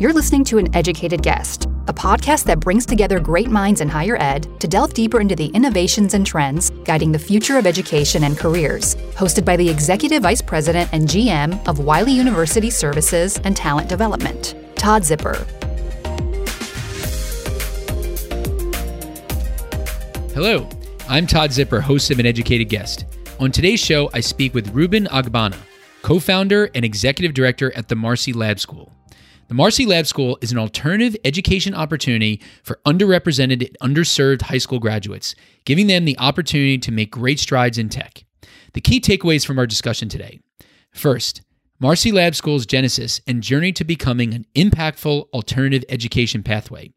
You're listening to An Educated Guest, a podcast that brings together great minds in higher ed to delve deeper into the innovations and trends guiding the future of education and careers. Hosted by the Executive Vice President and GM of Wiley University Services and Talent Development, Todd Zipper. Hello, I'm Todd Zipper, host of An Educated Guest. On today's show, I speak with Reuben Ogbonna, co founder and executive director at the Marcy Lab School. The Marcy Lab School is an alternative education opportunity for underrepresented and underserved high school graduates, giving them the opportunity to make great strides in tech. The key takeaways from our discussion today. First, Marcy Lab School's genesis and journey to becoming an impactful alternative education pathway.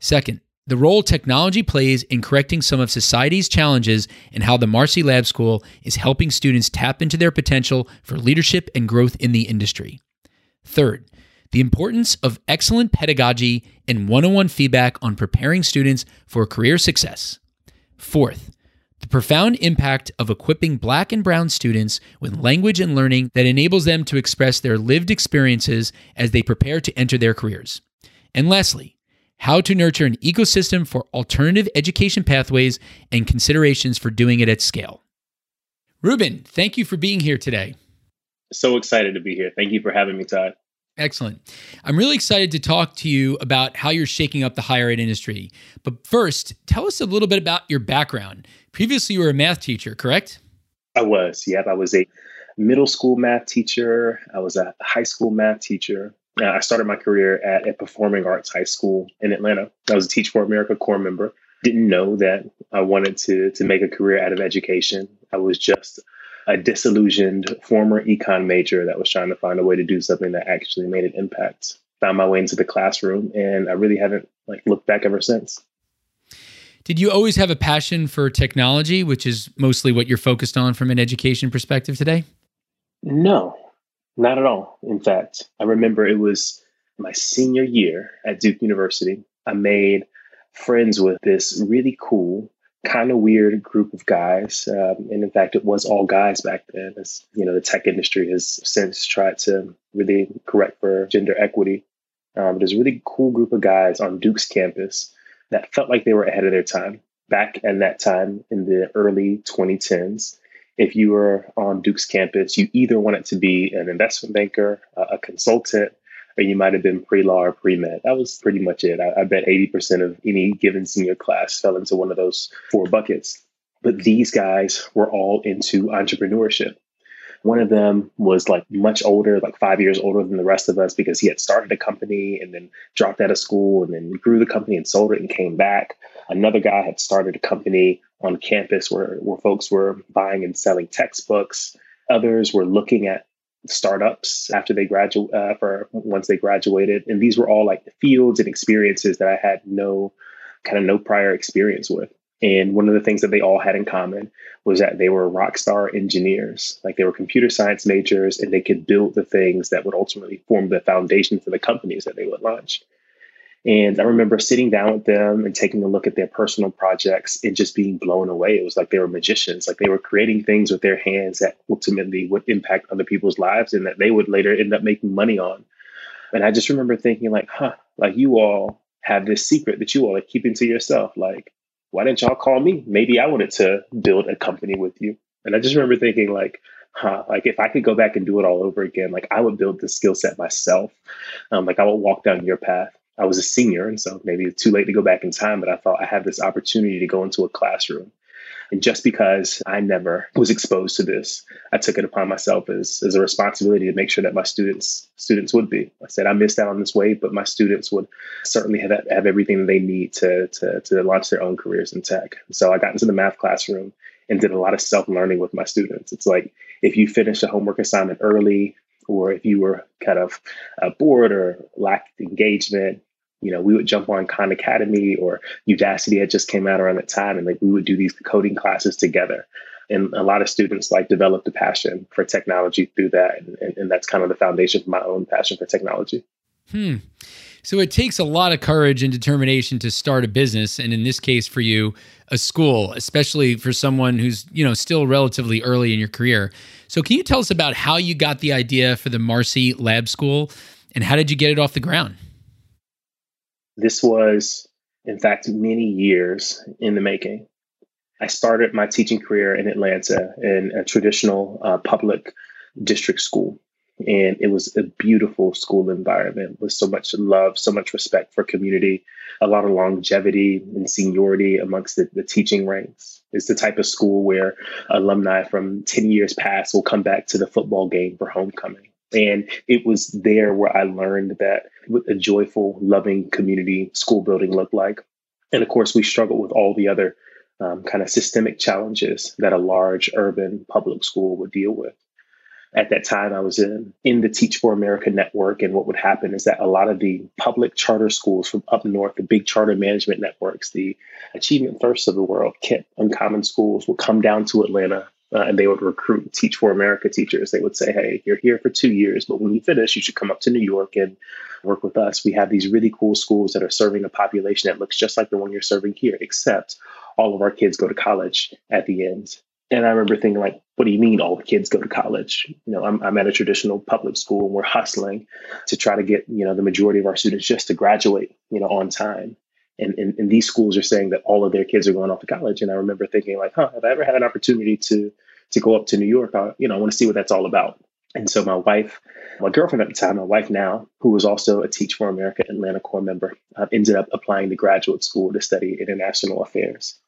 Second, the role technology plays in correcting some of society's challenges and how the Marcy Lab School is helping students tap into their potential for leadership and growth in the industry. Third, the importance of excellent pedagogy and one on one feedback on preparing students for career success. Fourth, the profound impact of equipping black and brown students with language and learning that enables them to express their lived experiences as they prepare to enter their careers. And lastly, how to nurture an ecosystem for alternative education pathways and considerations for doing it at scale. Reuben, thank you for being here today. So excited to be here. Thank you for having me, Todd. Excellent. I'm really excited to talk to you about how you're shaking up the higher ed industry. But first, tell us a little bit about your background. Previously, you were a math teacher, correct? I was. Yep. I was a middle school math teacher. I was a high school math teacher. Uh, I started my career at a performing arts high school in Atlanta. I was a Teach for America Corps member. Didn't know that I wanted to to make a career out of education. I was just a disillusioned former econ major that was trying to find a way to do something that actually made an impact. Found my way into the classroom, and I really haven't like looked back ever since. Did you always have a passion for technology, which is mostly what you're focused on from an education perspective today? No, not at all. In fact, I remember it was my senior year at Duke University. I made friends with this really cool kind of weird group of guys. Um, and in fact, it was all guys back then. As you know, the tech industry has since tried to really correct for gender equity. Um, there's a really cool group of guys on Duke's campus that felt like they were ahead of their time. Back in that time in the early 2010s, if you were on Duke's campus, you either wanted to be an investment banker, a consultant, or you might have been pre-law or pre-med. That was pretty much it. I, I bet 80% of any given senior class fell into one of those four buckets. But these guys were all into entrepreneurship. One of them was like much older, like five years older than the rest of us because he had started a company and then dropped out of school and then grew the company and sold it and came back. Another guy had started a company on campus where, where folks were buying and selling textbooks. Others were looking at startups after they graduate uh, for once they graduated. And these were all like fields and experiences that i had no kind of no prior experience with. And one of the things that they all had in common was that they were rock star engineers. Like they were computer science majors and they could build the things that would ultimately form the foundation for the companies that they would launch and I remember sitting down with them and taking a look at their personal projects and just being blown away. It was like they were magicians, like they were creating things with their hands that ultimately would impact other people's lives and that they would later end up making money on. And I just remember thinking, like, huh, like you all have this secret that you all are keeping to yourself. Like, why didn't y'all call me? Maybe I wanted to build a company with you. And I just remember thinking, like, huh, like if I could go back and do it all over again, like I would build the skill set myself. Um, like I would walk down your path. I was a senior, and so maybe it's too late to go back in time, but I thought I had this opportunity to go into a classroom. And just because I never was exposed to this, I took it upon myself as, as a responsibility to make sure that my students students would be. I said I missed out on this wave, but my students would certainly have have everything that they need to to, to launch their own careers in tech. So I got into the math classroom and did a lot of self learning with my students. It's like if you finish a homework assignment early, or if you were kind of uh, bored or lacked engagement, you know, we would jump on Khan Academy or Udacity had just came out around that time, and like we would do these coding classes together. And a lot of students like developed a passion for technology through that, and, and, and that's kind of the foundation for my own passion for technology. Hmm. So it takes a lot of courage and determination to start a business, and in this case, for you, a school, especially for someone who's you know still relatively early in your career. So, can you tell us about how you got the idea for the Marcy Lab School and how did you get it off the ground? This was, in fact, many years in the making. I started my teaching career in Atlanta in a traditional uh, public district school. And it was a beautiful school environment with so much love, so much respect for community, a lot of longevity and seniority amongst the, the teaching ranks. It's the type of school where alumni from 10 years past will come back to the football game for homecoming. And it was there where I learned that what a joyful, loving community school building looked like. And of course, we struggled with all the other um, kind of systemic challenges that a large urban public school would deal with. At that time, I was in, in the Teach for America network. And what would happen is that a lot of the public charter schools from up north, the big charter management networks, the Achievement First of the world, KIPP, Uncommon Schools, would come down to Atlanta uh, and they would recruit Teach for America teachers. They would say, hey, you're here for two years, but when you finish, you should come up to New York and work with us. We have these really cool schools that are serving a population that looks just like the one you're serving here, except all of our kids go to college at the end. And I remember thinking, like, what do you mean all the kids go to college? You know, I'm, I'm at a traditional public school and we're hustling to try to get, you know, the majority of our students just to graduate, you know, on time. And, and, and, these schools are saying that all of their kids are going off to college. And I remember thinking, like, huh, have I ever had an opportunity to to go up to New York? I, you know, I want to see what that's all about. And so my wife, my girlfriend at the time, my wife now, who was also a Teach for America Atlanta Corps member, uh, ended up applying to graduate school to study international affairs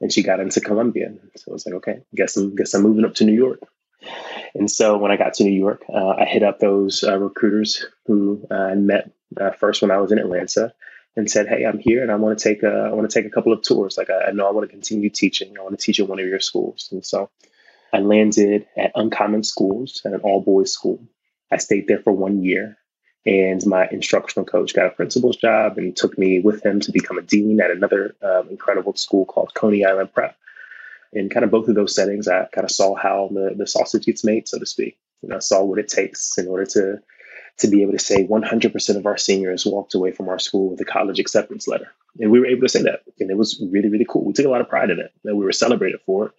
and she got into Columbia. So I was like, okay, guess I'm guess I'm moving up to New York. And so when I got to New York, uh, I hit up those uh, recruiters who uh, I met uh, first when I was in Atlanta, and said, "Hey, I'm here, and I want to take a I want to take a couple of tours. Like I, I know I want to continue teaching. I want to teach at one of your schools." And so I landed at Uncommon Schools, at an all boys school. I stayed there for one year, and my instructional coach got a principal's job and took me with him to become a dean at another um, incredible school called Coney Island Prep. In kind of both of those settings, I kind of saw how the, the sausage gets made, so to speak. You know, I saw what it takes in order to to be able to say 100% of our seniors walked away from our school with a college acceptance letter. And we were able to say that. And it was really, really cool. We took a lot of pride in it and we were celebrated for it.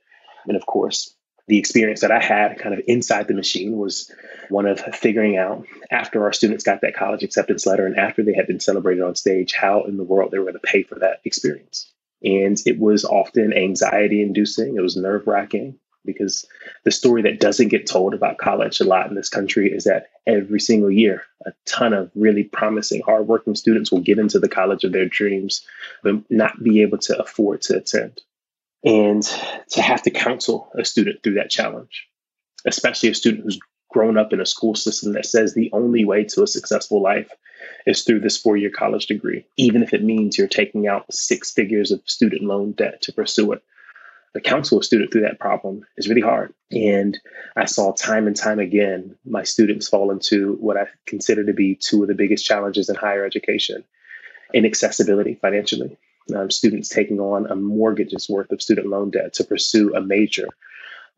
And of course, the experience that I had kind of inside the machine was one of figuring out after our students got that college acceptance letter and after they had been celebrated on stage, how in the world they were going to pay for that experience. And it was often anxiety inducing, it was nerve wracking because the story that doesn't get told about college a lot in this country is that every single year, a ton of really promising, hardworking students will get into the college of their dreams, but not be able to afford to attend and to have to counsel a student through that challenge, especially a student who's grown up in a school system that says the only way to a successful life is through this four year college degree, even if it means you're taking out six figures of student loan debt to pursue it. The counsel a student through that problem is really hard. And I saw time and time again my students fall into what I consider to be two of the biggest challenges in higher education inaccessibility financially um, students taking on a mortgage's worth of student loan debt to pursue a major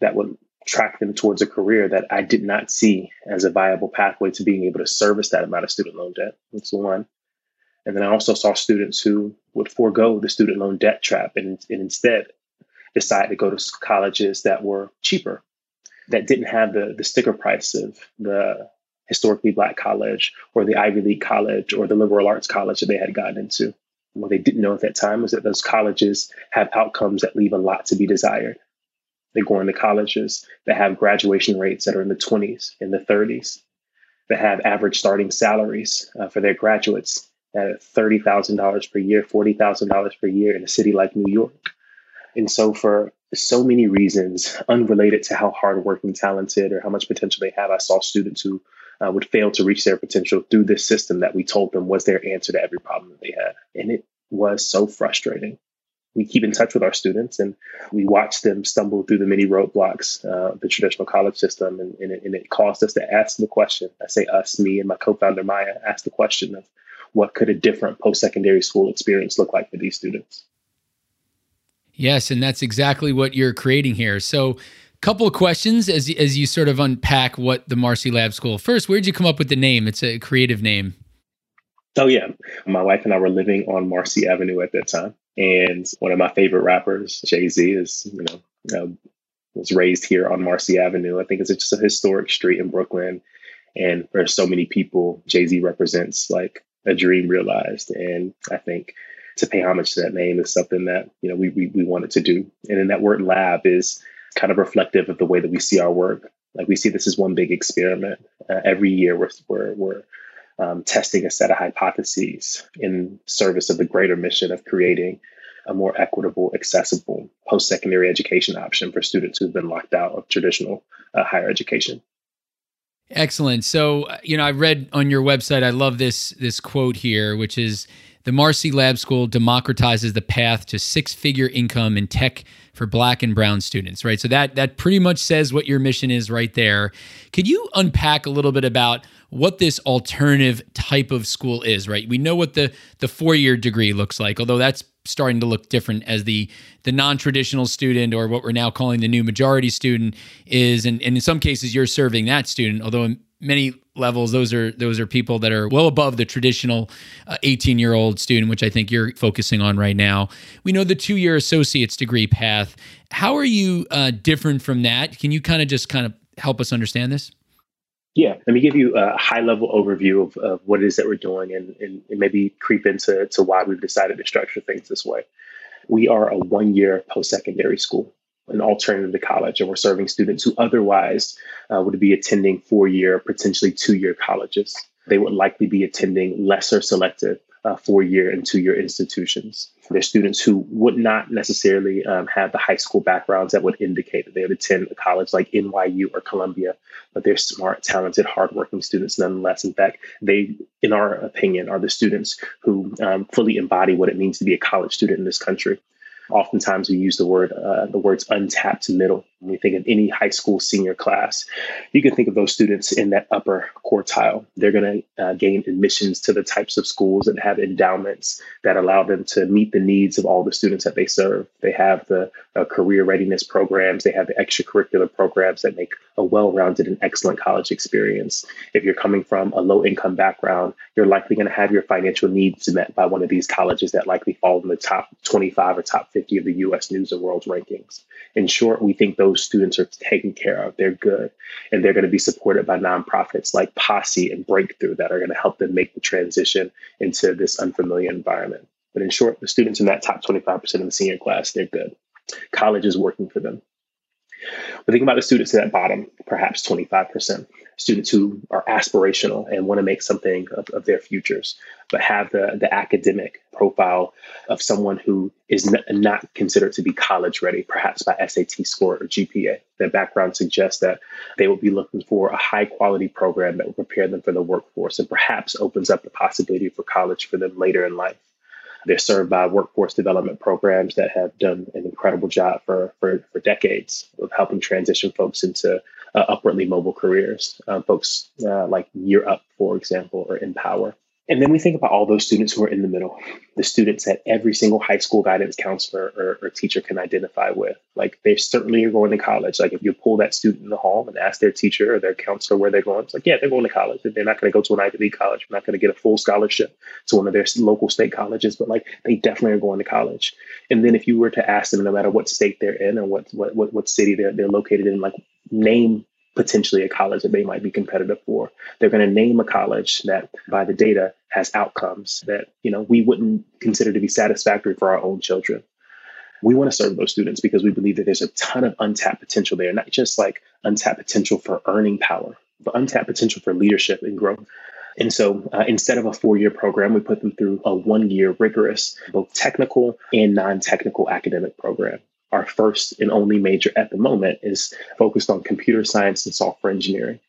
that would track them towards a career that I did not see as a viable pathway to being able to service that amount of student loan debt. That's one. And then I also saw students who would forego the student loan debt trap and, and instead decide to go to colleges that were cheaper, that didn't have the, the sticker price of the historically black college or the Ivy League college or the liberal arts college that they had gotten into. What they didn't know at that time was that those colleges have outcomes that leave a lot to be desired. They go into colleges that have graduation rates that are in the 20s, in the 30s, that have average starting salaries uh, for their graduates at $30,000 per year, $40,000 per year in a city like New York. And so, for so many reasons, unrelated to how hardworking, talented, or how much potential they have, I saw students who uh, would fail to reach their potential through this system that we told them was their answer to every problem that they had. And it was so frustrating. We keep in touch with our students and we watch them stumble through the many roadblocks, uh, the traditional college system, and, and, it, and it caused us to ask the question. I say us, me, and my co founder Maya asked the question of what could a different post secondary school experience look like for these students? Yes, and that's exactly what you're creating here. So, couple of questions as as you sort of unpack what the Marcy Lab School. First, where did you come up with the name? It's a creative name. Oh yeah, my wife and I were living on Marcy Avenue at that time, and one of my favorite rappers, Jay Z, is you know was raised here on Marcy Avenue. I think it's just a historic street in Brooklyn. And for so many people, Jay Z represents like a dream realized. And I think to pay homage to that name is something that, you know, we, we, we wanted to do. And then that word lab is kind of reflective of the way that we see our work. Like we see this as one big experiment. Uh, every year we're, we're, we're um, testing a set of hypotheses in service of the greater mission of creating a more equitable, accessible post secondary education option for students who've been locked out of traditional uh, higher education. Excellent. So, uh, you know, I read on your website, I love this this quote here, which is the Marcy Lab School democratizes the path to six-figure income in tech for black and brown students, right? So that that pretty much says what your mission is right there. Could you unpack a little bit about what this alternative type of school is, right? We know what the the four-year degree looks like, although that's starting to look different as the the non-traditional student or what we're now calling the new majority student is and, and in some cases you're serving that student although in many levels those are those are people that are well above the traditional 18 uh, year old student which i think you're focusing on right now. We know the two year associate's degree path. How are you uh, different from that? Can you kind of just kind of help us understand this? Yeah, let me give you a high level overview of, of what it is that we're doing and, and, and, maybe creep into to why we've decided to structure things this way. We are a one year post secondary school, an alternative to college, and we're serving students who otherwise uh, would be attending four year, potentially two year colleges. They would likely be attending lesser selective uh, four year and two year institutions. There's students who would not necessarily um, have the high school backgrounds that would indicate that they would attend a college like NYU or Columbia, but they're smart, talented, hardworking students nonetheless. In fact, they, in our opinion, are the students who um, fully embody what it means to be a college student in this country. Oftentimes, we use the word uh, the words untapped middle. When we think of any high school senior class, you can think of those students in that upper quartile. They're going to uh, gain admissions to the types of schools that have endowments that allow them to meet the needs of all the students that they serve. They have the uh, career readiness programs. They have the extracurricular programs that make a well-rounded and excellent college experience. If you're coming from a low-income background, you're likely going to have your financial needs met by one of these colleges that likely fall in the top 25 or top 50 of the US News and World rankings. In short, we think those students are taken care of. They're good. And they're going to be supported by nonprofits like Posse and Breakthrough that are going to help them make the transition into this unfamiliar environment. But in short, the students in that top 25% of the senior class, they're good. College is working for them. But think about the students at that bottom, perhaps 25% students who are aspirational and want to make something of, of their futures, but have the, the academic profile of someone who is n- not considered to be college ready, perhaps by SAT score or GPA. Their background suggests that they will be looking for a high quality program that will prepare them for the workforce and perhaps opens up the possibility for college for them later in life. They're served by workforce development programs that have done an incredible job for, for, for decades of helping transition folks into uh, upwardly mobile careers. Uh, folks uh, like Year Up, for example, or Empower. And then we think about all those students who are in the middle, the students that every single high school guidance counselor or, or, teacher can identify with. Like they certainly are going to college. Like if you pull that student in the hall and ask their teacher or their counselor where they're going, it's like, yeah, they're going to college. They're not going to go to an Ivy League college. They're not going to get a full scholarship to one of their local state colleges, but like they definitely are going to college. And then if you were to ask them, no matter what state they're in or what what what, what city they're, they're located in, like name potentially a college that they might be competitive for. They're going to name a college that by the data has outcomes that, you know, we wouldn't consider to be satisfactory for our own children. We want to serve those students because we believe that there's a ton of untapped potential there, not just like untapped potential for earning power, but untapped potential for leadership and growth. And so uh, instead of a four year program, we put them through a one year rigorous, both technical and non technical academic program our first and only major at the moment is focused on computer science and software engineering.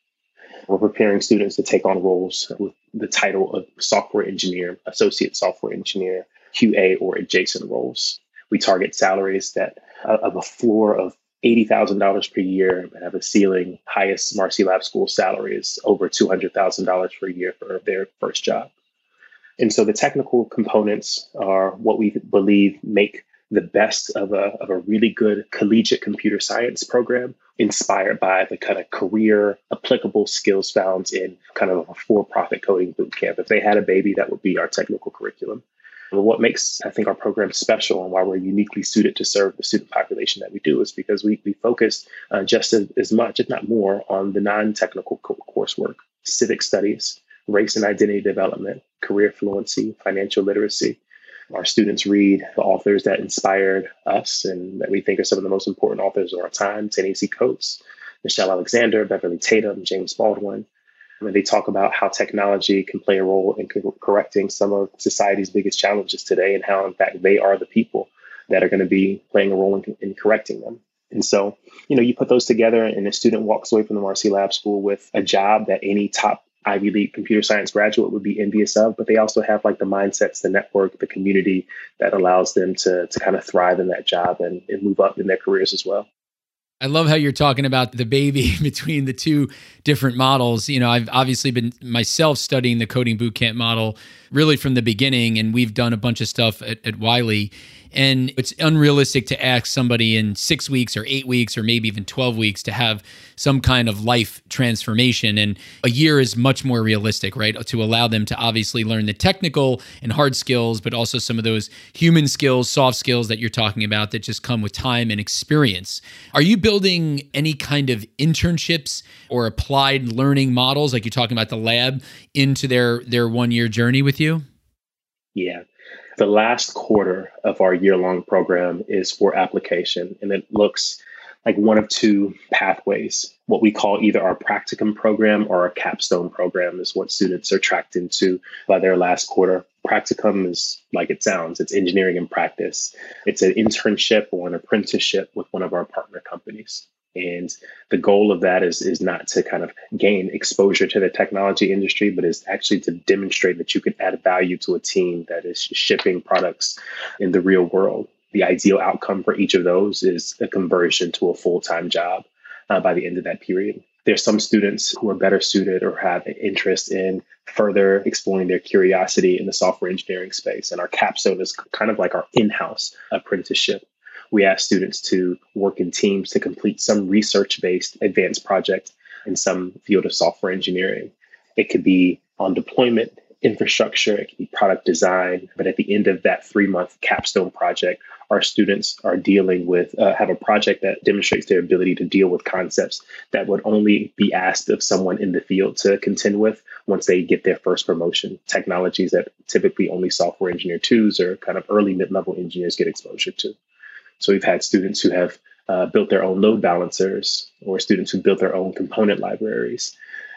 We're preparing students to take on roles with the title of software engineer, associate software engineer, QA, or adjacent roles. We target salaries that uh, of a floor of $80,000 per year and have a ceiling. Highest Marcy Lab School salary is over $200,000 per year for their first job. And so the technical components are what we believe make the best of a, of a really good collegiate computer science program inspired by the kind of career applicable skills found in kind of a for-profit coding boot camp. If they had a baby, that would be our technical curriculum. what makes, I think, our program special and why we're uniquely suited to serve the student population that we do is because we, we focus uh, just as, as, much, if not more, on the non technical co- coursework, civic studies, race and identity development, career fluency, financial literacy. Our students read the authors that inspired us and that we think are some of the most important authors of our time Ta-Nehisi Coates, Michelle Alexander, Beverly Tatum, James Baldwin. And they talk about how technology can play a role in co- correcting some of society's biggest challenges today and how, in fact, they are the people that are going to be playing a role in, in correcting them. And so, you know, you put those together and a student walks away from the Marcy Lab School with a job that any top Ivy League computer science graduate would be envious of, but they also have like the mindsets, the network, the community that allows them to, to kind of thrive in that job and, and move up in their careers as well. I love how you're talking about the baby between the two different models. You know, I've obviously been myself studying the coding bootcamp model really from the beginning, and we've done a bunch of stuff at, at Wiley. And it's unrealistic to ask somebody in six weeks or eight weeks or maybe even 12 weeks to have some kind of life transformation. And a year is much more realistic, right? To allow them to obviously learn the technical and hard skills, but also some of those human skills, soft skills that you're talking about that just come with time and experience. Are you building any kind of internships or applied learning models, like you're talking about the lab, into their, their one year journey with you? Yeah. The last quarter of our year long program is for application, and it looks like one of two pathways. What we call either our practicum program or our capstone program is what students are tracked into by their last quarter. Practicum is like it sounds, it's engineering in practice. It's an internship or an apprenticeship with one of our partner companies. And the goal of that is, is not to kind of gain exposure to the technology industry, but is actually to demonstrate that you can add value to a team that is shipping products in the real world. The ideal outcome for each of those is a conversion to a full time job uh, by the end of that period. There's some students who are better suited or have an interest in further exploring their curiosity in the software engineering space. And our capstone is kind of like our in house apprenticeship we ask students to work in teams to complete some research based advanced project in some field of software engineering. It could be on deployment, infrastructure, it can be product design. But at the end of that three month capstone project, our students are dealing with, uh, have a project that demonstrates their ability to deal with concepts that would only be asked of someone in the field to contend with once they get their first promotion. Technologies that typically only software engineer twos or kind of early mid level engineers get exposure to. So we've had students who have uh, built their own load balancers or students who built their own component libraries.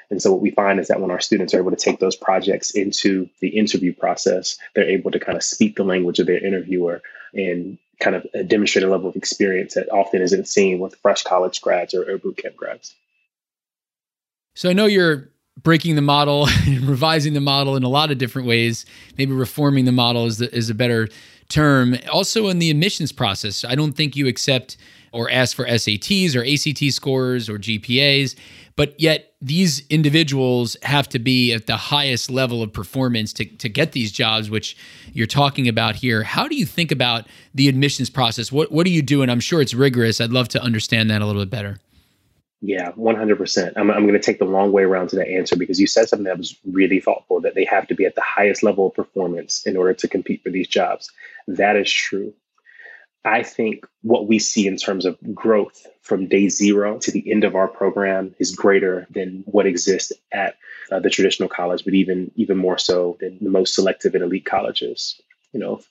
And so what we find is that when our students are able to take those projects into the interview process, they're able to kind of speak the language of their interviewer and kind of demonstrate a level of experience that often isn't seen with fresh college grads or, or boot camp grads. So I know you're breaking the model and revising the model in a lot of different ways. Maybe reforming the model is the, is a better term. Also, in the admissions process, I don't think you accept or ask for SATs or ACT scores or GPAs, but yet these individuals have to be at the highest level of performance to, to get these jobs, which you're talking about here. How do you think about the admissions process? What, what do you do? And I'm sure it's rigorous. I'd love to understand that a little bit better. Yeah, 100%. I'm, I'm going to take the long way around to that answer because you said something that was really thoughtful that they have to be at the highest level of performance in order to compete for these jobs. That is true. I think what we see in terms of growth from day zero to the end of our program is greater than what exists at uh, the traditional college, but even even more so than the most selective and elite colleges. You know,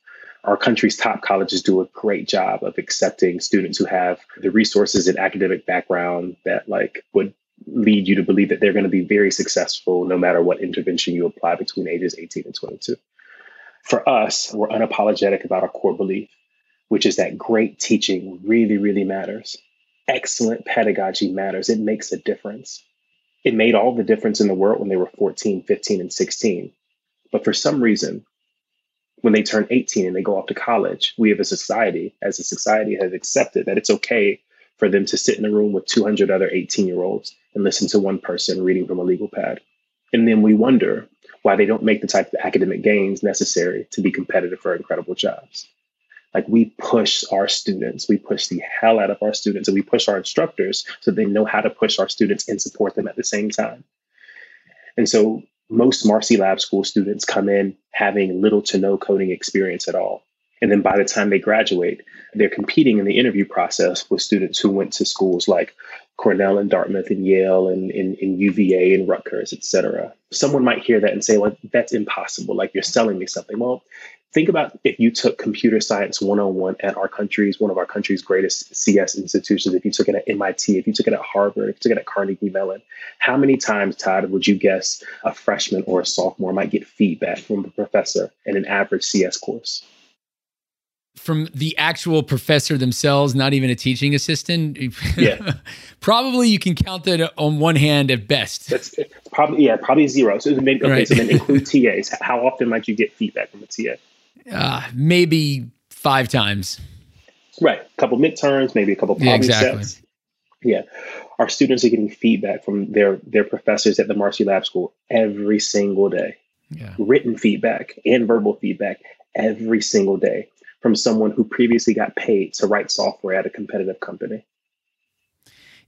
our country's top colleges do a great job of accepting students who have the resources and academic background that like would lead you to believe that they're going to be very successful no matter what intervention you apply between ages 18 and 22. For us, we're unapologetic about our core belief, which is that great teaching really, really matters. Excellent pedagogy matters. It makes a difference. It made all the difference in the world when they were 14, 15, and 16. But for some reason, when they turn 18 and they go off to college, we have a society, as a society, have accepted that it's okay for them to sit in a room with 200 other 18 year olds and listen to one person reading from a legal pad. And then we wonder why they don't make the type of academic gains necessary to be competitive for incredible jobs. Like we push our students, we push the hell out of our students, and we push our instructors so they know how to push our students and support them at the same time. And so most Marcy Lab School students come in having little to no coding experience at all. And then by the time they graduate, they're competing in the interview process with students who went to schools like Cornell and Dartmouth and Yale and, and UVA and Rutgers, et cetera. Someone might hear that and say, well, that's impossible. Like you're selling me something. Well, think about if you took computer science 101 at our country's, one of our country's greatest CS institutions, if you took it at MIT, if you took it at Harvard, if you took it at Carnegie Mellon, how many times, Todd, would you guess a freshman or a sophomore might get feedback from a professor in an average CS course? From the actual professor themselves, not even a teaching assistant. Yeah. probably you can count that on one hand at best. That's probably yeah, probably zero. So maybe, okay, right. so then include TAs. How often might you get feedback from a TA? Uh, maybe five times. Right. A couple midterms, maybe a couple problem yeah, exactly. sets. Yeah. Our students are getting feedback from their their professors at the Marcy Lab School every single day. Yeah. Written feedback and verbal feedback every single day from someone who previously got paid to write software at a competitive company.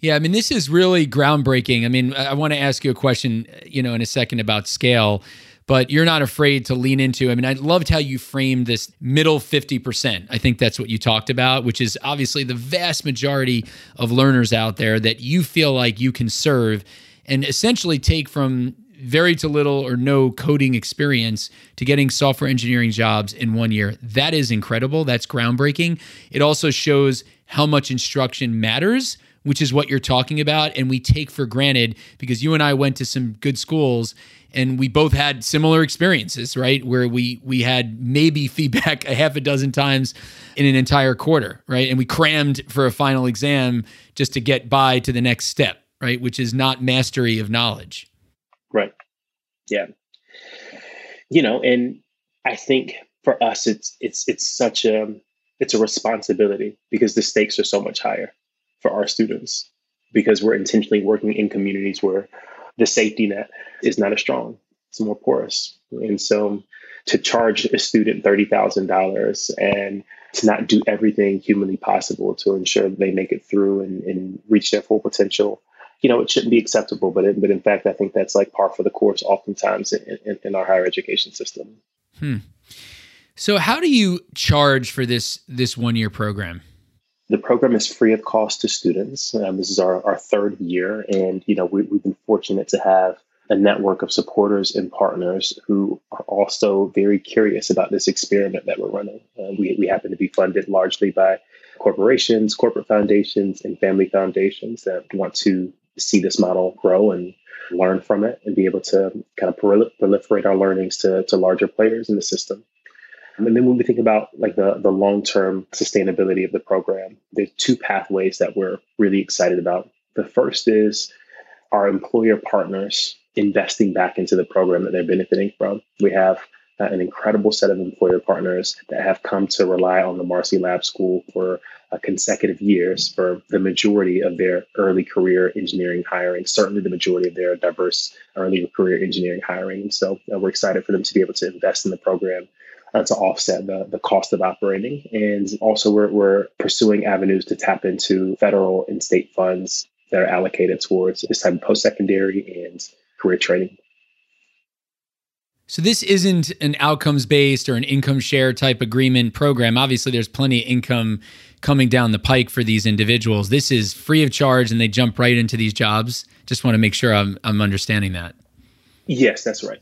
Yeah, I mean, this is really groundbreaking. I mean, I want to ask you a question, uh, you know, in a second about scale, but you're not afraid to lean into. I mean, I loved how you framed this middle 50%. I think that's what you talked about, which is obviously the vast majority of learners out there that you feel like you can serve and essentially take from very to little or no coding experience to getting software engineering jobs in one year. That is incredible. That's groundbreaking. It also shows how much instruction matters, which is what you're talking about. And we take for granted because you and I went to some good schools and we both had similar experiences, right? Where we we had maybe feedback a half a dozen times in an entire quarter, right? And we crammed for a final exam just to get by to the next step, right? Which is not mastery of knowledge. Right. Yeah. You know, and I think for us, it's it's it's such a it's a responsibility because the stakes are so much higher for our students because we're intentionally working in communities where the safety net is not as strong it's more porous and so to charge a student $30000 and to not do everything humanly possible to ensure they make it through and, and reach their full potential you know, it shouldn't be acceptable. But it, but in fact, I think that's like par for the course oftentimes in, in, in our higher education system. Hmm. So, how do you charge for this this one year program? The program is free of cost to students. Um, this is our, our third year, and you know we, we've been fortunate to have a network of supporters and partners who are also very curious about this experiment that we're running. Uh, we, we happen to be funded largely by corporations, corporate foundations, and family foundations that want to see this model grow and learn from it and be able to kind of proliferate our learnings to, to larger players in the system. And then when we think about like the, the long-term sustainability of the program, there's two pathways that we're really excited about. The first is our employer partners investing back into the program that they're benefiting from. We have uh, an incredible set of employer partners that have come to rely on the Marcy Lab School for uh, consecutive years for the majority of their early career engineering hiring, certainly the majority of their diverse early career engineering hiring. so uh, we're excited for them to be able to invest in the program. Uh, to offset the, the cost of operating. And also, we're, we're pursuing avenues to tap into federal and state funds that are allocated towards this type of post secondary and career training. So this isn't an outcomes based or an income share type agreement program. Obviously, there's plenty of income coming down the pike for these individuals. This is free of charge and they jump right into these jobs. Just want to make sure I'm I'm understanding that. Yes, that's right.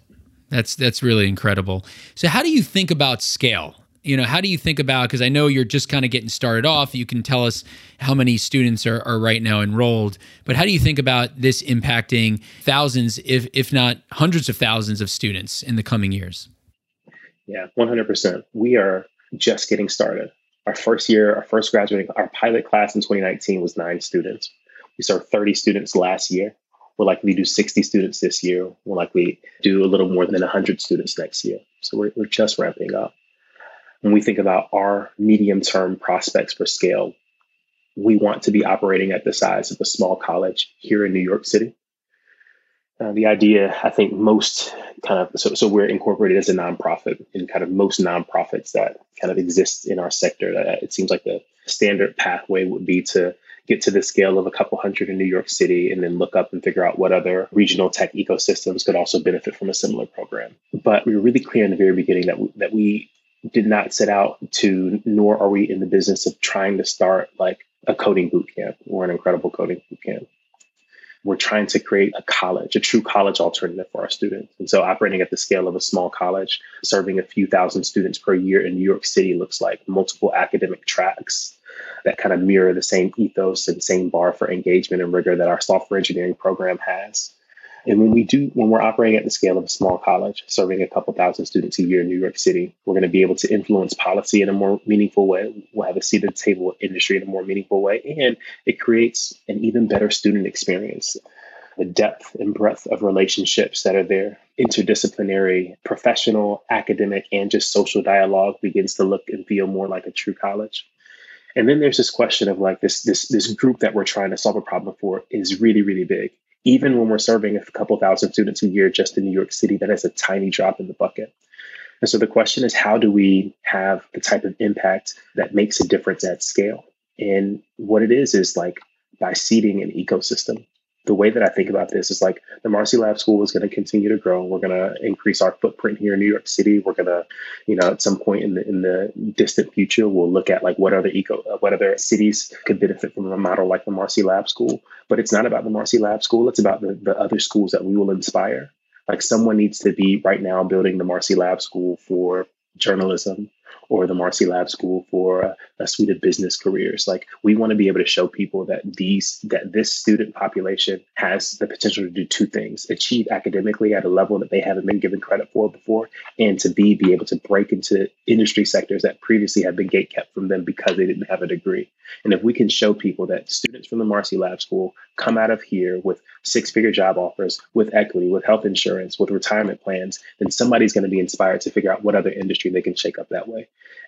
That's that's really incredible. So how do you think about scale? You know how do you think about because i know you're just kind of getting started off you can tell us how many students are, are right now enrolled but how do you think about this impacting thousands if if not hundreds of thousands of students in the coming years? Yeah 100% we are just getting started. Our first year our first graduating our pilot class in 2019 was nine students. We served 30 students last year. We'll likely do 60 students this year. We'll likely do a little more than 100 students next year. So we're, we're just ramping up when we think about our medium term prospects for scale, we want to be operating at the size of a small college here in New York City. Uh, the idea, I think, most kind of so, so we're incorporated as a nonprofit in kind of most nonprofits that kind of exist in our sector. Uh, it seems like the standard pathway would be to get to the scale of a couple hundred in New York City and then look up and figure out what other regional tech ecosystems could also benefit from a similar program. But we were really clear in the very beginning that we, that we did not set out to, nor are we in the business of trying to start like a coding boot camp or an incredible coding boot camp. We're trying to create a college, a true college alternative for our students. And so, operating at the scale of a small college, serving a few thousand students per year in New York City looks like multiple academic tracks that kind of mirror the same ethos and same bar for engagement and rigor that our software engineering program has. And when we do, when we're operating at the scale of a small college, serving a couple thousand students a year in New York City, we're going to be able to influence policy in a more meaningful way. We'll have a seat at the table with industry in a more meaningful way. And it creates an even better student experience. The depth and breadth of relationships that are there, interdisciplinary, professional, academic, and just social dialogue begins to look and feel more like a true college. And then there's this question of like this this this group that we're trying to solve a problem for is really really big even when we're serving a couple thousand students a year just in New York City, that is a tiny drop in the bucket. And so the question is, how do we have the type of impact that makes a difference at scale? And what it is is like by seeding an ecosystem the way that I think about this is like the Marcy Lab School is going to continue to grow. We're going to increase our footprint here in New York City. We're going to, you know, at some point in the in the distant future, we'll look at like what other eco, what other cities could benefit from a model like the Marcy Lab School. But it's not about the Marcy Lab School. It's about the, the other schools that we will inspire. Like someone needs to be right now building the Marcy Lab School for journalism or the Marcy Lab School for a, suite of business careers. Like we want to be able to show people that these that this student population has the potential to do two things: achieve academically at a level that they haven't been given credit for before, and to be be able to break into industry sectors that previously had been gate kept from them because they didn't have a degree. And if we can show people that students from the Marcy Lab School come out of here with six figure job offers, with equity, with health insurance, with retirement plans, then somebody's going to be inspired to figure out what other industry they can shake up that way.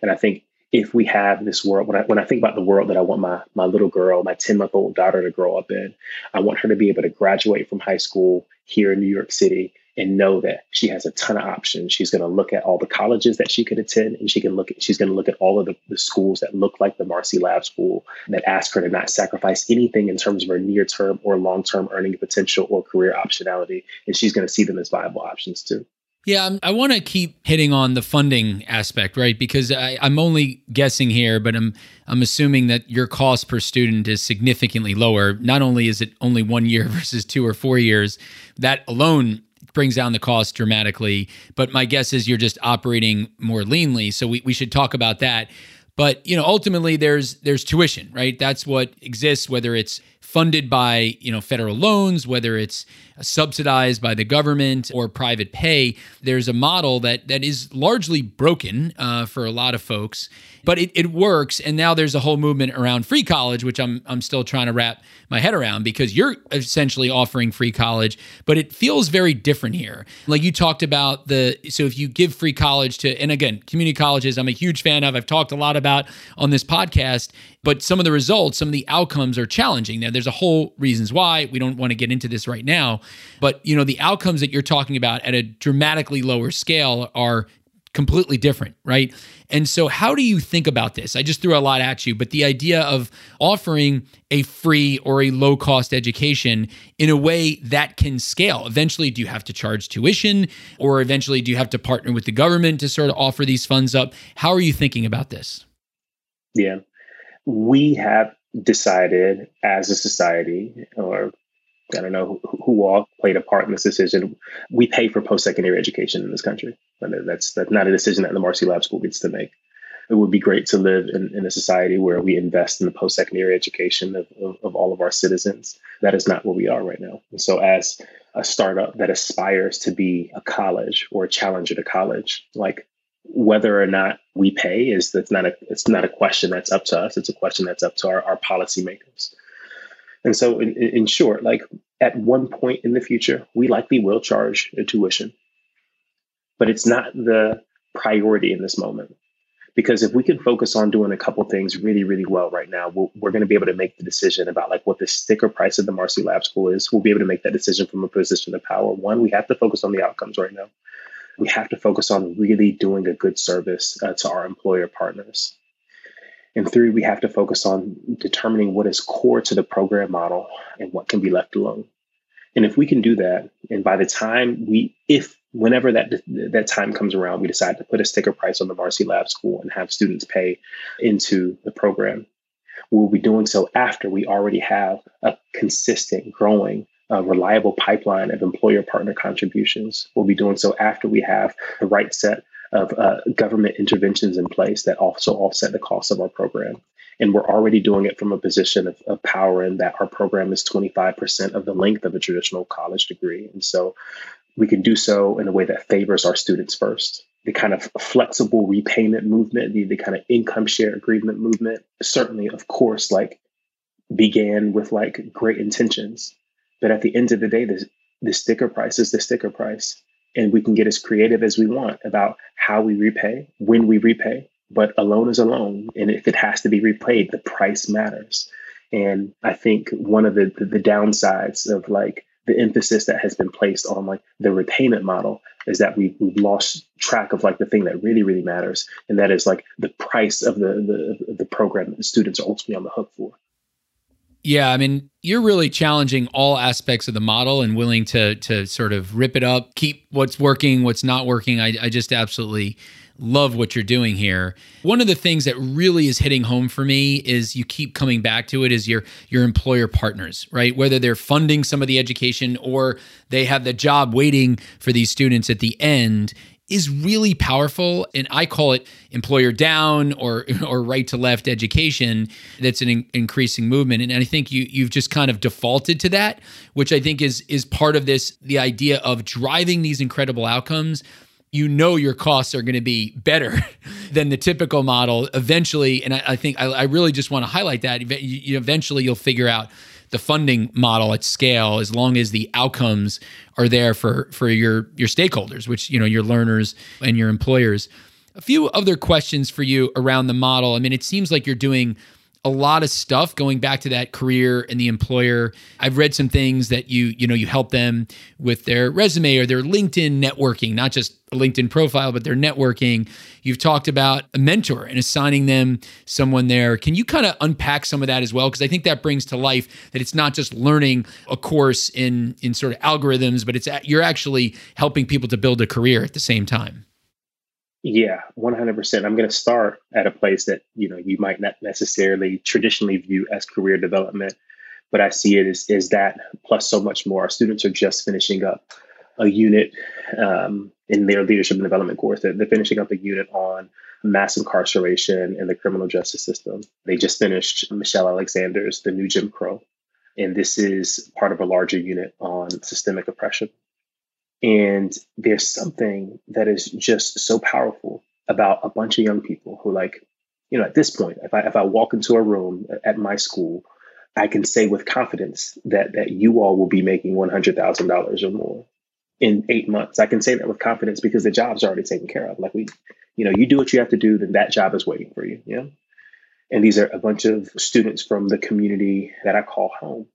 And I think if we have this world, when I, when I think about the world that I want my, my little girl, my 10 month old daughter to grow up in, I want her to be able to graduate from high school here in New York City and know that she has a ton of options. She's going to look at all the colleges that she could attend, and she can look at she's going to look at all of the, the schools that look like the Marcy Lab School that ask her to not sacrifice anything in terms of her near term or long term earning potential or career optionality, and she's going to see them as viable options too. Yeah, I want to keep hitting on the funding aspect, right? Because I, am only guessing here, but I'm I'm assuming that your cost per student is significantly lower. Not only is it only one year versus two or four years, that alone brings down the cost dramatically. But my guess is you're just operating more leanly. So we, we should talk about that. But you know, ultimately there's there's tuition, right? That's what exists, whether it's funded by you know federal loans, whether it's subsidized by the government or private pay. There's a model that that is largely broken uh, for a lot of folks, but it, it works. And now there's a whole movement around free college, which I'm I'm still trying to wrap my head around because you're essentially offering free college, but it feels very different here. Like you talked about the so if you give free college to and again community colleges, I'm a huge fan of. I've talked a lot about on this podcast but some of the results, some of the outcomes are challenging. Now, there's a whole reasons why. We don't want to get into this right now, but you know, the outcomes that you're talking about at a dramatically lower scale are completely different, right? And so, how do you think about this? I just threw a lot at you, but the idea of offering a free or a low cost education in a way that can scale. Eventually, do you have to charge tuition, or eventually, do you have to partner with the government to sort of offer these funds up? How are you thinking about this? Yeah we have decided as a society, or I don't know who, who all played a part in this decision. We pay for post-secondary education in this country. That's that's not a decision that the Marcy Lab School gets to make. It would be great to live in, in a society where we invest in the post-secondary education of, of, of all of our citizens. That is not where we are right now. And so, as a startup that aspires to be a college or a challenger to college, like whether or not we pay is that's not a it's not a question that's up to us. It's a question that's up to our, our policymakers. And so, in, in short, like at one point in the future, we likely will charge a tuition, but it's not the priority in this moment. Because if we can focus on doing a couple things really, really well right now, we we are going to be able to make the decision about like what the sticker price of the Marcy Lab School is. We'll be able to make that decision from a position of power. One, we have to focus on the outcomes right now we have to focus on really doing a good service uh, to our employer partners. And three, we have to focus on determining what is core to the program model and what can be left alone. And if we can do that, and by the time we, if whenever that that time comes around, we decide to put a sticker price on the Marcy Lab School and have students pay into the program, we'll be doing so after we already have a consistent, growing, uh, reliable pipeline of employer partner contributions. We'll be doing so after we have the right set of uh, government interventions in place that also offset the cost of our program. And we're already doing it from a position of, of power in that our program is 25% of the length of a traditional college degree. And so we can do so in a way that favors our students first. The kind of flexible repayment movement, the, the kind of income share agreement movement, certainly, of course, like began with like great intentions. But at the end of the day, the, the sticker price is the sticker price. And we can get as creative as we want about how we repay, when we repay, but a loan is a loan. And if it has to be repaid, the price matters. And I think one of the, the, the downsides of like the emphasis that has been placed on like the repayment model is that we, we've lost track of like the thing that really really matters and that is like the price of the the, the program that the students are ultimately on the hook for yeah, I mean, you're really challenging all aspects of the model and willing to to sort of rip it up, keep what's working, what's not working. I, I just absolutely love what you're doing here. One of the things that really is hitting home for me is you keep coming back to it is your your employer partners, right? Whether they're funding some of the education or they have the job waiting for these students at the end is really powerful and i call it employer down or or right to left education. That's an in- increasing movement and i think you you've just kind of defaulted to that which i think is is part of this the idea of driving these incredible outcomes. You know your costs are going to be better than the typical model eventually and i, I think I, I, really just want to highlight that. Eventually you'll figure out the funding model at scale as long as the outcomes are there for for your your stakeholders which you know your learners and your employers. A few other questions for you around the model. I mean it seems like you're doing a lot of stuff going back to that career and the employer. I've read some things that you you know you help them with their resume or their LinkedIn networking, not just a LinkedIn profile, but their networking. You've talked about a mentor and assigning them someone there. Can you kind of unpack some of that as well? Because I think that brings to life that it's not just learning a course in in sort of algorithms, but it's you're actually helping people to build a career at the same time. Yeah, 100%. I'm going to start at a place that, you know, you might not necessarily traditionally view as career development, but I see it as, as that plus so much more. Our students are just finishing up a unit um, in their leadership and development course. They're, they're finishing up a unit on mass incarceration in the criminal justice system. They just finished Michelle Alexander's The New Jim Crow. And this is part of a larger unit on systemic oppression. And there's something that is just so powerful about a bunch of young people who, like, you know, at this point, if I if I walk into a room at my school, I can say with confidence that that you all will be making one hundred thousand dollars or more in eight months. I can say that with confidence because the job's already taken care of. Like we, you know, you do what you have to do, then that job is waiting for you. Yeah. And these are a bunch of students from the community that I call home.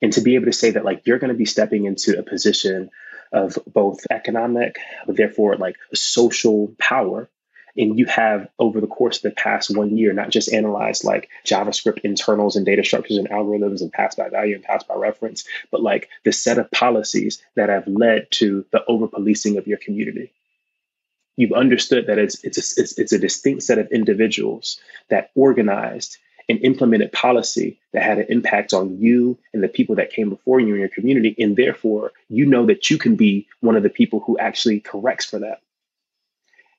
And to be able to say that, like, you're going to be stepping into a position of both economic, but therefore like social power. And you have over the course of the past one year, not just analyzed like JavaScript internals and data structures and algorithms and pass by value and pass by reference, but like the set of policies that have led to the over policing of your community you've understood that it's it's a, it's, it's a distinct set of individuals that organized and implemented policy that had an impact on you and the people that came before you in your community. And therefore, you know that you can be one of the people who actually corrects for that.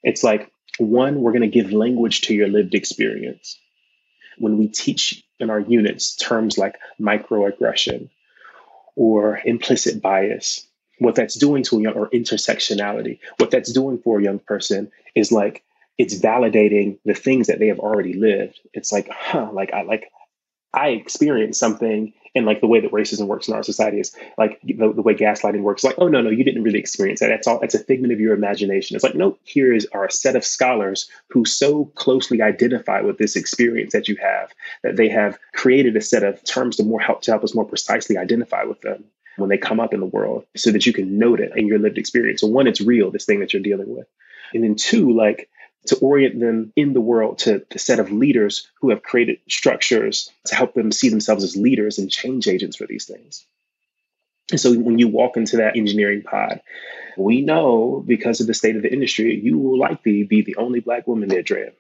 It's like, one, we're going to give language to your lived experience. When we teach in our units terms like microaggression or implicit bias, what that's doing to a young or intersectionality, what that's doing for a young person is like it's validating the things that they have already lived. It's like, huh, like I like I experienced something and like the way that racism works in our society is like the, the, way gaslighting works. Like, oh no, no, you didn't really experience that. That's all. It's a figment of your imagination. It's like, no, here is our set of scholars who so closely identify with this experience that you have that they have created a set of terms to more help to help us more precisely identify with them when they come up in the world, so that you can note it in your lived experience. So one, it's real, this thing that you're dealing with, and then two, like to orient them in the world to the set of leaders who have created structures to help them see themselves as leaders and change agents for these things. And so when you walk into that engineering pod, we know because of the state of the industry, you will likely be the only black woman there, Drea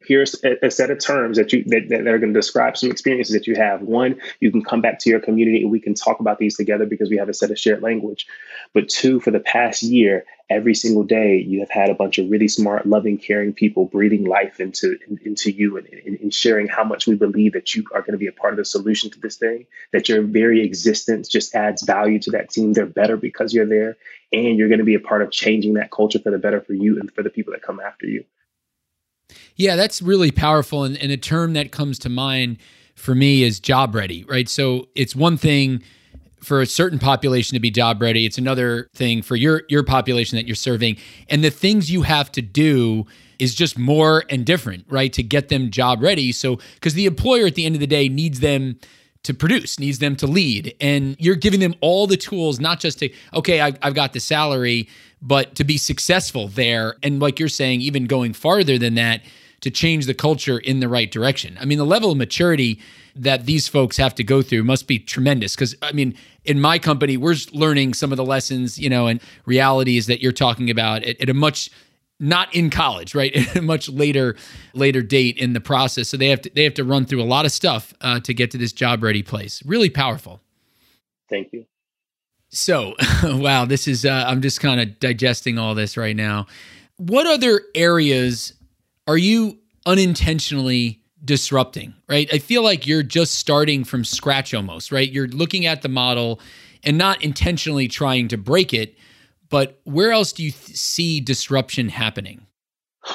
here's a, set of terms that you that, that are going to describe some experiences that you have. One you can come back to your community and we can talk about these together because we have a set of shared language. But two for the past year every single day you have had a bunch of really smart loving caring people breathing life into into you and, and sharing how much we believe that you are going to be a part of the solution to this thing that your very existence just adds value to that team. They're better because you're there and you're going to be a part of changing that culture for the better for you and for the people that come after you yeah, that's really powerful. And, and a term that comes to mind for me is job ready, right? So it's one thing for a certain population to be job ready. It's another thing for your your population that you're serving. And the things you have to do is just more and different, right? To get them job ready. So because the employer at the end of the day needs them to produce, needs them to lead. And you're giving them all the tools, not just to, okay, I've, I've got the salary, but to be successful there. And like you're saying, even going farther than that, to change the culture in the right direction. I mean, the level of maturity that these folks have to go through must be tremendous because I mean, in my company, we're learning some of the lessons, you know, and realities that you're talking about at, at a much not in college, right? At a much later later date in the process, so they have to they have to run through a lot of stuff uh, to get to this job ready place. Really powerful. Thank you. So, wow, this is uh, I'm just kind of digesting all this right now. What other areas are you unintentionally disrupting, right? I feel like you're just starting from scratch almost, right? You're looking at the model and not intentionally trying to break it, but where else do you th- see disruption happening?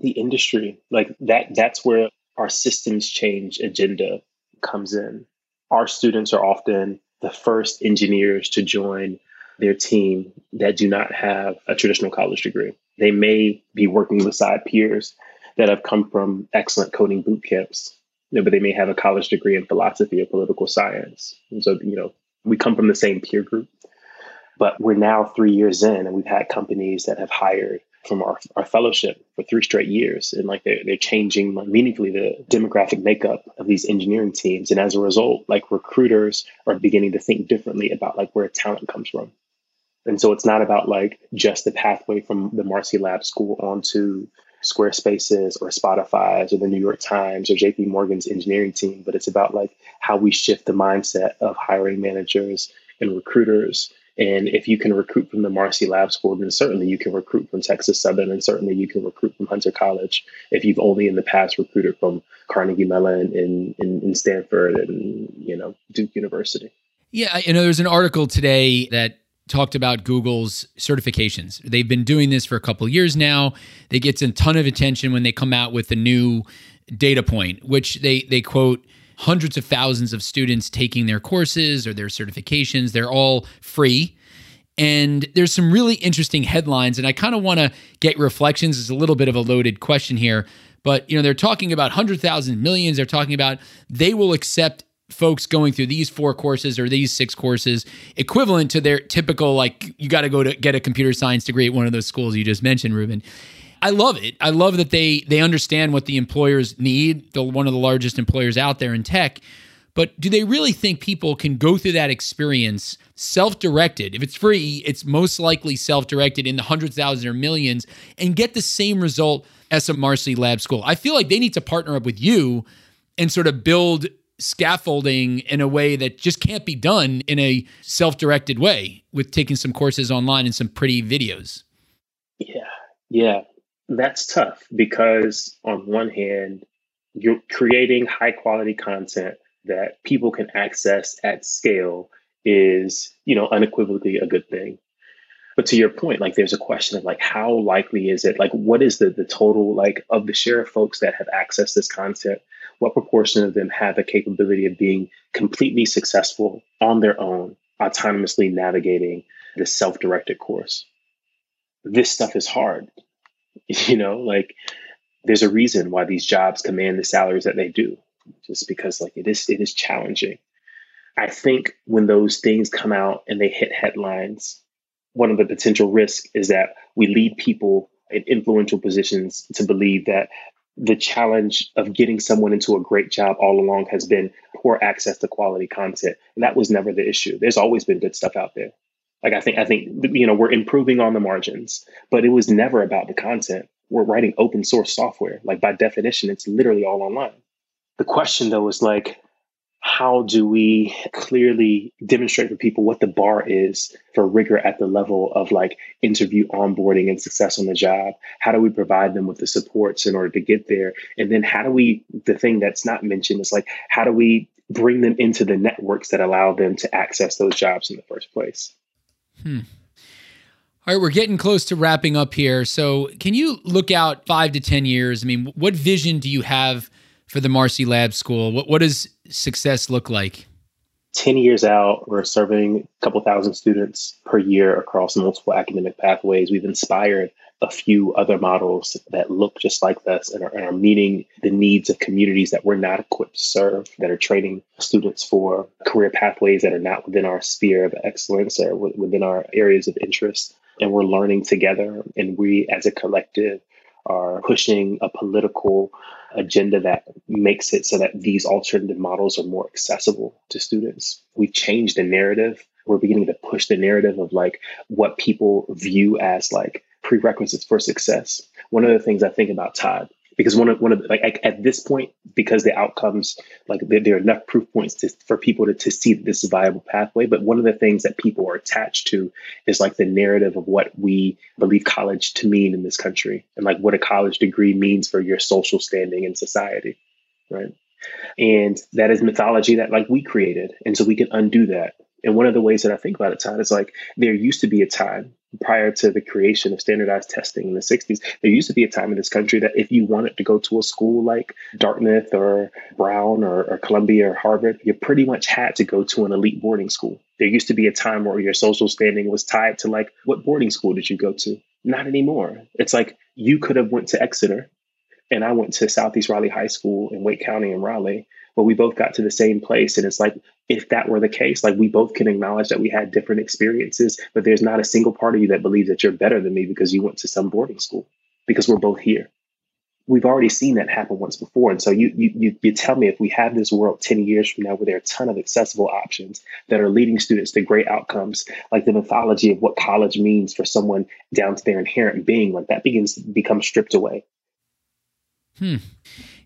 The industry, like that that's where our systems change agenda comes in. Our students are often the first engineers to join their team that do not have a traditional college degree. They may be working beside peers that have come from excellent coding boot camps, but they may have a college degree in philosophy or political science. And so, you know, we come from the same peer group. But we're now three years in, and we've had companies that have hired from our, our fellowship for three straight years. And like they're, they're changing meaningfully the demographic makeup of these engineering teams. And as a result, like recruiters are beginning to think differently about like where talent comes from. And so it's not about like just the pathway from the Marcy Lab School onto Squarespaces or Spotify's or the New York Times or JP Morgan's engineering team, but it's about like how we shift the mindset of hiring managers and recruiters. And if you can recruit from the Marcy Lab School, then certainly you can recruit from Texas Southern and certainly you can recruit from Hunter College if you've only in the past recruited from Carnegie Mellon in, in Stanford and, you know, Duke University. Yeah, you know, there's an article today that talked about Google's certifications. They've been doing this for a couple years now. They get a ton of attention when they come out with a new data point, which they they quote hundreds of thousands of students taking their courses or their certifications. They're all free. And there's some really interesting headlines, and I kind of want to get reflections. It's a little bit of a loaded question here, but you know they're talking about hundred thousand millions. They're talking about they will accept folks going through these four courses or these six courses equivalent to their typical like you got to go to get a computer science degree at one of those schools you just mentioned Reuben I love it I love that they they understand what the employers need the one of the largest employers out there in tech but do they really think people can go through that experience self-directed if it's free it's most likely self-directed in the hundreds thousands or millions and get the same result as a Marcy Lab school I feel like they need to partner up with you and sort of build scaffolding in a way that just can't be done in a self-directed way with taking some courses online and some pretty videos. Yeah. Yeah. That's tough because on one hand, you're creating high quality content that people can access at scale is, you know, unequivocally a good thing. But to your point, like there's a question of like how likely is it? Like what is the the total like of the share of folks that have accessed this content? what proportion of them have the capability of being completely successful on their own, autonomously navigating this self directed course? This stuff is hard. You know, like there's a reason why these jobs command the salaries that they do, just because like it is it is challenging. I think when those things come out and they hit headlines, one of the potential risks is that we lead people in influential positions to believe that the challenge of getting someone into a great job all along has been poor access to quality content. And that was never the issue. There's always been good stuff out there. Like I think I think you know we're improving on the margins, but it was never about the content. We're writing open source software. Like by definition, it's literally all online. The question though is like how do we clearly demonstrate for people what the bar is for rigor at the level of like interview onboarding and success on the job how do we provide them with the supports in order to get there and then how do we the thing that's not mentioned is like how do we bring them into the networks that allow them to access those jobs in the first place hmm. All right, we're getting close to wrapping up here. So, can you look out five to 10 years? I mean, what vision do you have for the Marcy Lab School? What, what does success look like? 10 years out, we're serving a couple thousand students per year across multiple academic pathways. We've inspired a few other models that look just like this and are, and are, meeting the needs of communities that we're not equipped to serve, that are training students for career pathways that are not within our sphere of excellence or within our areas of interest. And we're learning together. And we, as a collective, are pushing a political agenda that makes it so that these alternative models are more accessible to students. We've changed the narrative. We're beginning to push the narrative of like what people view as like prerequisites for success. One of the things I think about Todd because one of one of like at this point because the outcomes like there, there, are enough proof points to, for people to, to see this is a viable pathway. But one of the things that people are attached to is like the narrative of what we believe college to mean in this country and like what a college degree means for your social standing in society right? And that is mythology that like we created. And so we can undo that and one of the ways that I think about it, Todd, is like there used to be a time prior to the creation of standardized testing in the 60s, there used to be a time in this country that if you wanted to go to a school like Dartmouth or Brown or, or Columbia or Harvard, you pretty much had to go to an elite boarding school. There used to be a time where your social standing was tied to like, what boarding school did you go to? Not anymore. It's like you could have went to Exeter and I went to Southeast Raleigh High School in Wake County in Raleigh, but we both got to the same place. And it's like, if that were the case, like we both can acknowledge that we had different experiences, but there's not a single part of you that believes that you're better than me because you went to some boarding school, because we're both here. We've already seen that happen once before. And so you, you, you tell me if we have this world 10 years from now where there are a ton of accessible options that are leading students to great outcomes, like the mythology of what college means for someone down to their inherent being, like that begins to become stripped away. Hmm.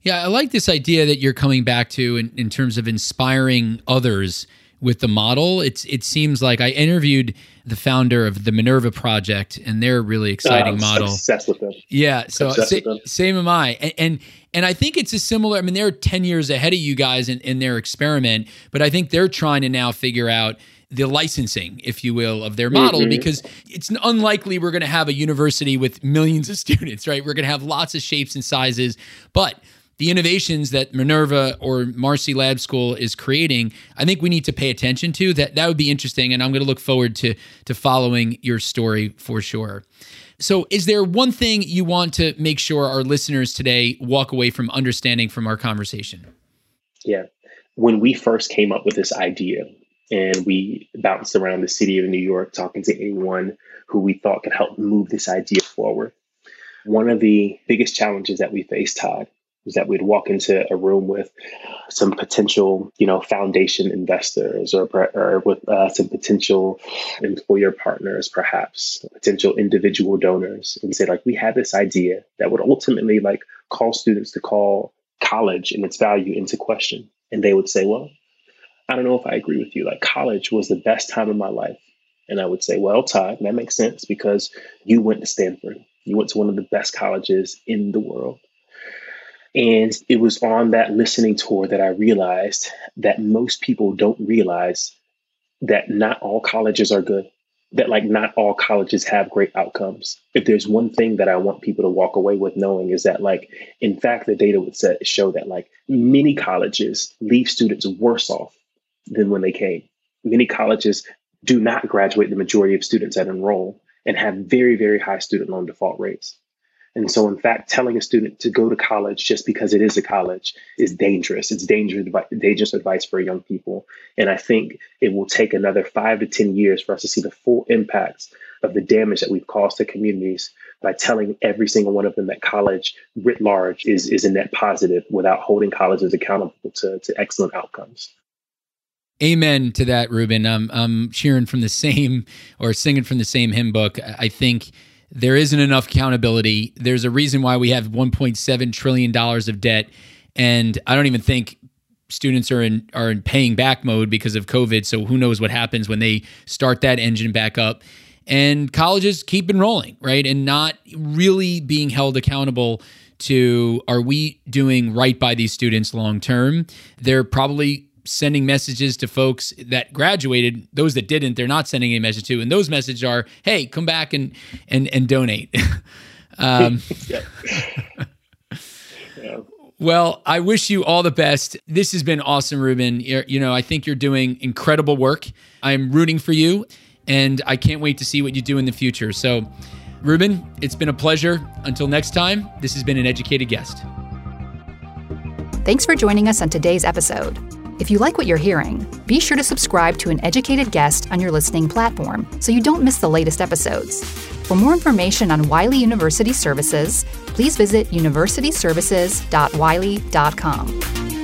Yeah, I like this idea that you're coming back to in, in terms of inspiring others with the model. It's it seems like I interviewed the founder of the Minerva Project, and they're a really exciting uh, model. Obsessed with them. Yeah, so sa- them. same am I, and, and, and I think it's a similar. I mean, they're ten years ahead of you guys in, in their experiment, but I think they're trying to now figure out the licensing, if you will, of their model mm-hmm. because it's unlikely we're going to have a university with millions of students, right? We're going to have lots of shapes and sizes, but the innovations that Minerva or Marcy Lab School is creating, I think we need to pay attention to. That that would be interesting, and I'm going to look forward to to following your story for sure. So, is there one thing you want to make sure our listeners today walk away from understanding from our conversation? Yeah. When we first came up with this idea, and we bounced around the city of New York talking to anyone who we thought could help move this idea forward. One of the biggest challenges that we faced, Todd, was that we'd walk into a room with some potential, you know, foundation investors or, or with uh, some potential employer partners, perhaps potential individual donors, and say like, we had this idea that would ultimately like call students to call college and its value into question, and they would say, well, I don't know if I agree with you. Like college was the best time of my life. And I would say, well, Todd, that makes sense because you went to Stanford. You went to one of the best colleges in the world. And it was on that listening tour that I realized that most people don't realize that not all colleges are good, that like not all colleges have great outcomes. If there's one thing that I want people to walk away with knowing is that like, in fact, the data would set, show that like many colleges leave students worse off than when they came. Many colleges do not graduate the majority of students that enroll and have very, very high student loan default rates. And so, in fact, telling a student to go to college just because it is a college is dangerous. It's dangerous, dangerous advice for young people. And I think it will take another five to 10 years for us to see the full impacts of the damage that we've caused to communities by telling every single one of them that college writ large is, is a net positive without holding colleges accountable to, to excellent outcomes. Amen to that, Reuben. I'm, I'm cheering from the same or singing from the same hymn book. I think there isn't enough accountability. There's a reason why we have 1.7 trillion dollars of debt, and I don't even think students are in are in paying back mode because of COVID. So who knows what happens when they start that engine back up. And colleges keep enrolling, right? And not really being held accountable to are we doing right by these students long term? They're probably sending messages to folks that graduated those that didn't they're not sending a message to and those messages are hey come back and and and donate. Um, yeah. well i wish you all the best. This has been awesome Reuben. You're, you know i think you're doing incredible work. I'm rooting for you and i can't wait to see what you do in the future. So Reuben it's been a pleasure. Until next time this has been an educated guest. Thanks for joining us on today's episode if you like what you're hearing, be sure to subscribe to an educated guest on your listening platform so you don't miss the latest episodes. For more information on Wiley University services, please visit universityservices.wiley.com.